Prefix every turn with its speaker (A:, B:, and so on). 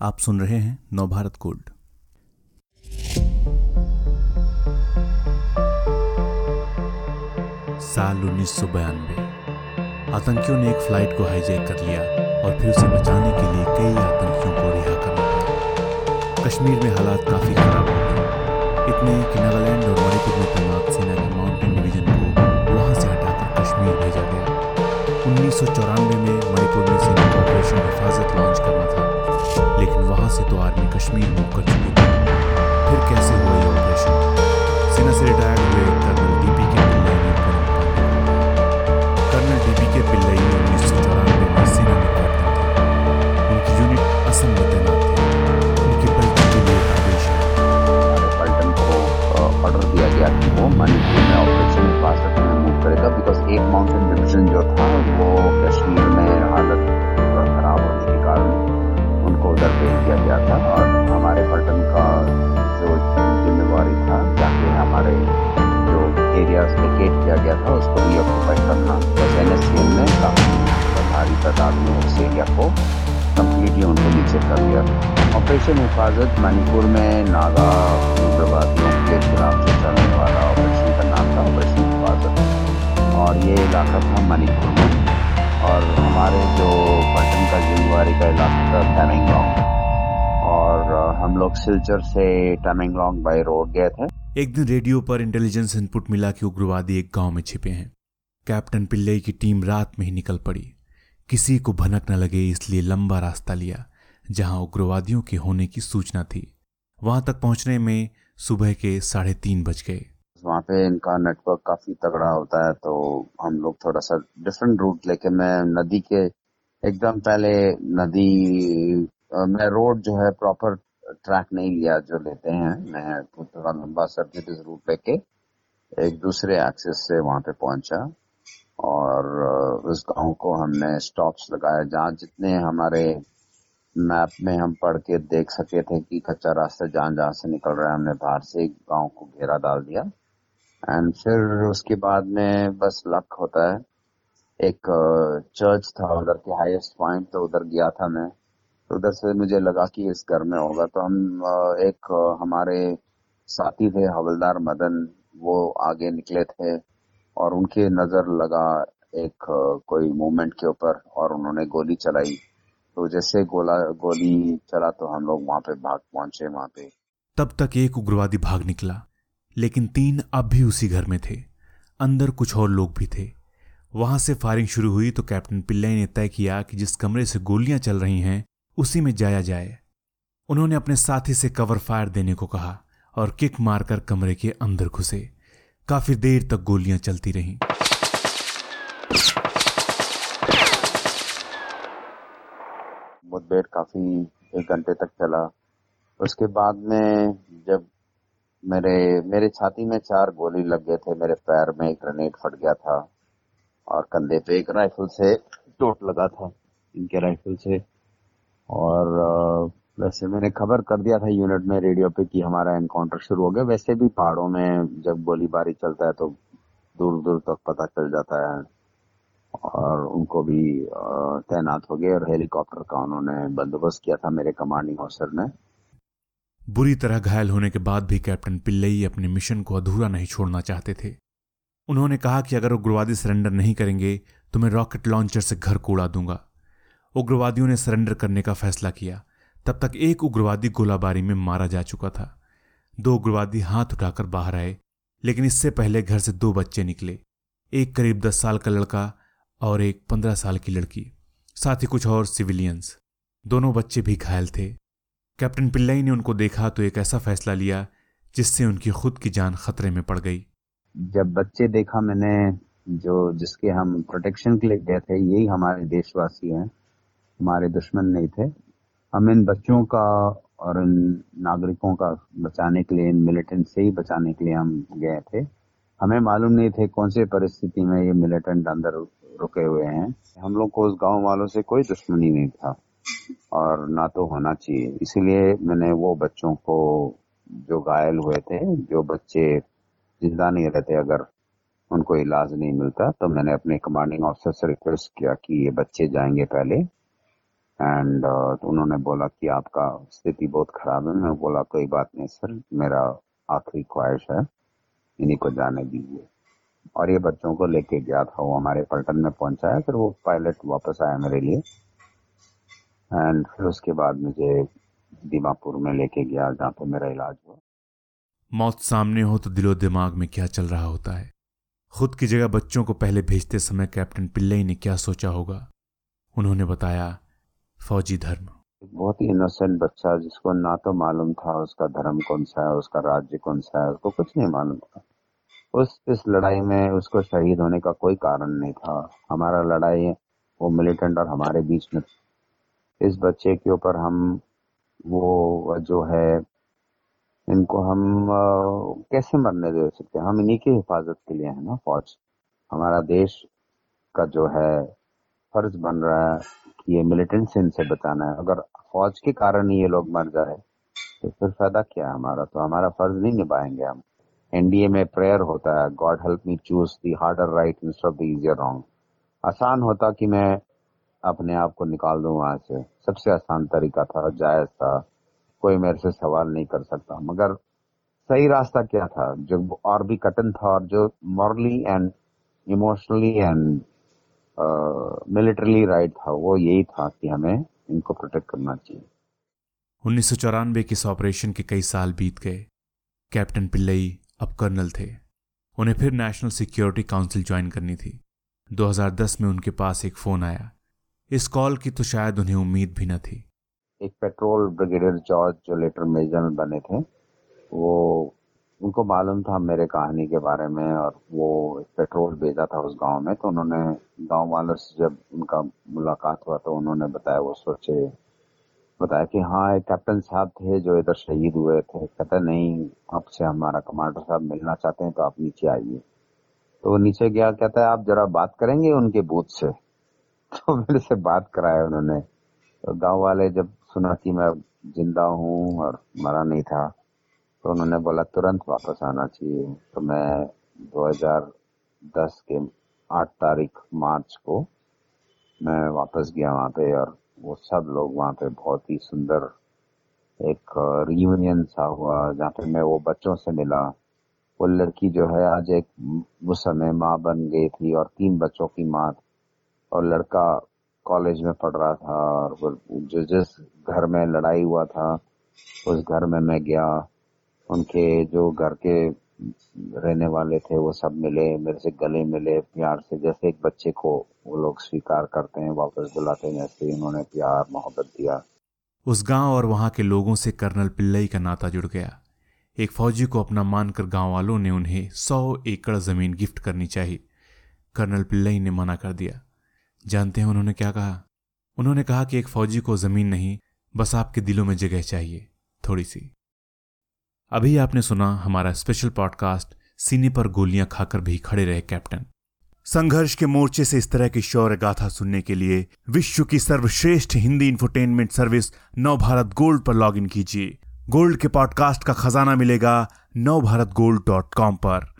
A: आप सुन रहे हैं नवभारत कोड। साल उन्नीस सौ बयानवे। आतंकियों ने एक फ़्लाइट को हाईजैक कर लिया और फिर उसे बचाने के लिए कई आतंकियों को रिहा करना पड़ा। कश्मीर में हालात काफ़ी खराब हो गए। इतने कि नागालैंड और मणिपुर में तैनात सेना के माउंटेन डिवीज़न को वहाँ से हटाकर कश्मीर भेजा गया। उन्नीस सौ चौरानवे में
B: मणिपुर में सेना ऑपरेशन हिफाजत लॉन्च माउंटेन डिवीज़न जो था वो कश्मीर में हालत खराब होने के कारण उनको उधर भेज दिया गया था और हमारे पलटन का जो जिम्मेवारी था जाके हमारे जो एरियाज़ वेकेट किया गया था उसको रीऑक्यूपाई करना बस एन एस सी ने काफ़ी भारी तादाद में उस एरिया को कम्प्लीटली उनको नीचे कर दिया ऑपरेशन हिफाजत मणिपुर में नागा उग्रवादियों के खिलाफ और ये इलाका था मणिपुर में। और हमारे जो पटन का जिम्मेवारी का इलाका था टैमेंगलोंग और हम लोग सिलचर से टैमेंगलोंग बाई रोड गए थे।
A: एक दिन रेडियो पर इंटेलिजेंस इनपुट मिला कि उग्रवादी एक गाँव में छिपे हैं। कैप्टन पिल्लई की टीम रात में ही निकल पड़ी। किसी को भनक न लगे, इसलिए लंबा रास्ता लिया, जहाँ उग्रवादियों के होने की सूचना थी। वहाँ तक पहुँचने में सुबह के साढ़े तीन बज गए।
B: वहाँ पे इनका नेटवर्क काफ़ी तगड़ा होता है तो हम लोग थोड़ा सा डिफरेंट रूट लेके मैं नदी के एकदम पहले नदी मैं रोड जो है प्रॉपर ट्रैक नहीं लिया जो लेते हैं। मैं थोड़ा लंबा सर्किट रूट लेके एक दूसरे एक्सेस से वहाँ पे पहुँचा और उस गाँव को हमने स्टॉप्स लगाया जहाँ जितने हमारे मैप में हम पढ़ के देख सके थे कि कच्चा रास्ता जहाँ जहाँ से निकल रहा है, हमने बाहर से गाँव को घेरा डाल दिया। एंड फिर उसके बाद में बस लक होता है। एक चर्च था उधर के हाईएस्ट पॉइंट तो उधर गया था मैं। तो उधर से मुझे लगा कि इस घर में होगा। तो हम एक हमारे साथी थे, हवलदार मदन, वो आगे निकले थे और उनके नज़र लगा एक कोई मूवमेंट के ऊपर और उन्होंने गोली चलाई। तो जैसे गोला, गोली चला तो हम लोग वहाँ पे भाग पहुँचे वहाँ पे।
A: तब तक एक उग्रवादी भाग निकला। लेकिन तीन अब भी उसी घर में थे। अंदर कुछ और लोग भी थे। वहाँ से फायरिंग शुरू हुई तो कैप्टन पिल्लई ने तय किया कि जिस कमरे से गोलियाँ चल रही हैं, उसी में जाया जाए। उन्होंने अपने साथी से कवर फायर देने को कहा और किक मारकर कमरे के अंदर घुसे। काफ़ी देर तक गोलियाँ चलती रहीं।
B: मुठभेड़ काफ़ी एक घंटे तक चला। उसके बाद में जब मेरे मेरे छाती में चार गोली लग गए थे, मेरे पैर में एक ग्रेनेड फट गया था और कंधे पे एक राइफल से चोट लगा था, इनके राइफल से। और वैसे मैंने खबर कर दिया था यूनिट में रेडियो पे कि हमारा एनकाउंटर शुरू हो गया। वैसे भी पहाड़ों में जब गोलीबारी चलता है तो दूर दूर तक पता चल जाता है। और उनको भी तैनात हो गए और हेलीकॉप्टर का उन्होंने बंदोबस्त किया था मेरे कमांडिंग ऑफिसर ने।
A: बुरी तरह घायल होने के बाद भी कैप्टन पिल्लई अपने मिशन को अधूरा नहीं छोड़ना चाहते थे। उन्होंने कहा कि अगर उग्रवादी सरेंडर नहीं करेंगे तो मैं रॉकेट लॉन्चर से घर को उड़ा दूँगा। उग्रवादियों ने सरेंडर करने का फैसला किया। तब तक एक उग्रवादी गोलाबारी में मारा जा चुका था। दो उग्रवादी हाथ उठाकर बाहर आए, लेकिन इससे पहले घर से दो बच्चे निकले। एक करीब दस साल का लड़का और एक पंद्रह साल की लड़की, साथ ही कुछ और सिविलियंस। दोनों बच्चे भी घायल थे। कैप्टन पिल्लई ने उनको देखा तो एक ऐसा फैसला लिया, जिससे उनकी खुद की जान खतरे में पड़ गई।
B: जब बच्चे देखा मैंने, जो जिसके हम प्रोटेक्शन के लिए गए थे, यही हमारे देशवासी हैं, हमारे दुश्मन नहीं थे, हम इन बच्चों का और इन नागरिकों का बचाने के लिए, इन मिलिटेंट से ही बचाने के लिए हम गए थे। हमें मालूम नहीं थे कौन सी परिस्थिति में ये मिलिटेंट अंदर रुके हुए हैं। हम लोग को उस गाँव वालों से कोई दुश्मनी नहीं था। और ना तो होना चाहिए। इसीलिए मैंने वो बच्चों को जो घायल हुए थे जो बच्चे ज़िंदा नहीं रहते अगर उनको इलाज नहीं मिलता तो मैंने अपने कमांडिंग ऑफिसर से रिक्वेस्ट किया कि ये बच्चे जाएँगे पहले। एंड uh, तो उन्होंने बोला कि आपका स्थिति बहुत खराब है। मैं बोला कोई बात नहीं सर मेरा आखिरी ख्वाहिश है इन्हीं को जाने दीजिए। और ये बच्चों को लेके गया था। वो हमारे पलटन में पहुँचाया फिर वो पायलट वापस आया मेरे लिए। एंड फिर उसके बाद मुझे दीमापुर में लेके गया जहाँ पे मेरा इलाज हुआ।
A: मौत सामने हो तो दिलो दिमाग में क्या चल रहा होता है? खुद की जगह बच्चों को पहले भेजते समय कैप्टन पिल्लई ने क्या सोचा होगा? उन्होंने बताया फौजी धर्म।
B: बहुत ही इनोसेंट बच्चा जिसको ना तो मालूम था उसका धर्म कौन सा है उसका राज्य कौन सा है उसको कुछ नहीं मालूम था। उस इस लड़ाई में उसको शहीद होने का कोई कारण नहीं था। हमारा लड़ाई वो मिलिटेंट और हमारे बीच में इस बच्चे के ऊपर हम वो जो है, इनको हम कैसे मरने दे सकते हैं? हम इन्हीं की हिफाजत के लिए है ना, फौज। हमारा देश का जो है, फ़र्ज़ बन रहा है कि ये मिलिटेंट से इनसे बचाना है। अगर फौज के कारण ही ये लोग मर जाए तो फिर फ़ायदा क्या है हमारा? तो हमारा फ़र्ज़ नहीं निभाएँगे हम। एनडीए में प्रेयर होता है God help me choose the harder right instead of the easier wrong आसान होता कि मैं अपने आप को निकाल दूँ वहाँ से। सबसे आसान तरीका था, जायज़ था। कोई मेरे से सवाल नहीं कर सकता। मगर सही रास्ता क्या था? जो और भी कठिन था और जो morally and emotionally and militarily right था, वो यही था कि हमें इनको प्रोटेक्ट करना चाहिए।
A: उन्नीस सौ चौरानबे के इस ऑपरेशन के कई साल बीत गए। कैप्टन पिल्लई अब कर्नल थे। उन्हें फिर नेशनल सिक्योरिटी काउंसिल ज्वाइन करनी थी। 2010 में उनके पास एक फ़ोन आया। इस कॉल की तो शायद उन्हें उम्मीद भी न थी।
B: एक पेट्रोल ब्रिगेडियर जॉर्ज जो लेटर मेजर बने थे। वो, उनको मालूम था मेरे कहानी के बारे में और वो पेट्रोल भेजा था उस गाँव में तो उन्होंने, गाँव वालों से जब उनका मुलाकात हुआ तो उन्होंने बताया, वो सोचे, बताया कि हाँ एक कैप्टन साहब थे जो इधर शहीद हुए थे। कहते नहीं, आपसे हमारा कमांडर साहब मिलना चाहते हैं तो आप नीचे आइए। तो वो नीचे गया, कहता है, आप जरा बात करेंगे उनके बूथ से? तो मेरे से बात कराया उन्होंने। तो गाँव वाले जब सुना कि मैं ज़िंदा हूँ और मरा नहीं था तो उन्होंने बोला, तुरंत वापस आना चाहिए। तो मैं 2010 के 8 तारीख मार्च को मैं वापस गया वहाँ पे और वो सब लोग वहाँ पे बहुत ही सुंदर एक रियूनियन सा हुआ, जहाँ पे मैं वो बच्चों से मिला। वो लड़की जो है आज एक उस समय माँ बन गई थी और तीन बच्चों की माँ और लड़का कॉलेज में पढ़ रहा था और जो, जिस घर में लड़ाई हुआ था, उस घर में मैं गया। उनके जो घर के रहने वाले थे, वो सब मिले, मेरे से गले मिले प्यार से। जैसे एक बच्चे को वो लोग स्वीकार करते हैं, वापस बुलाते हैं, जैसे उन्होंने प्यार, मोहब्बत दिया।
A: उस गाँव और वहाँ के लोगों से कर्नल पिल्लई का नाता जुड़ गया। एक फौजी को अपना मानकर गाँव वालों ने उन्हें सौ एकड़ ज़मीन गिफ्ट करनी चाहिए। कर्नल पिल्लई ने मना कर दिया। जानते हैं उन्होंने क्या कहा? उन्होंने कहा कि एक फौजी को ज़मीन नहीं, बस आपके दिलों में जगह चाहिए, थोड़ी सी। अभी आपने सुना हमारा स्पेशल पॉडकास्ट सीने पर गोलियाँ खाकर भी खड़े रहे कैप्टन संघर्ष के मोर्चे से इस तरह की शौर्य गाथा सुनने के लिए विश्व की सर्वश्रेष्ठ Hindi infotainment service Nav Bharat gold पर लॉग कीजिए। गोल्ड के पॉडकास्ट का खजाना मिलेगा नव भारत गोल्ड डॉट कॉम पर।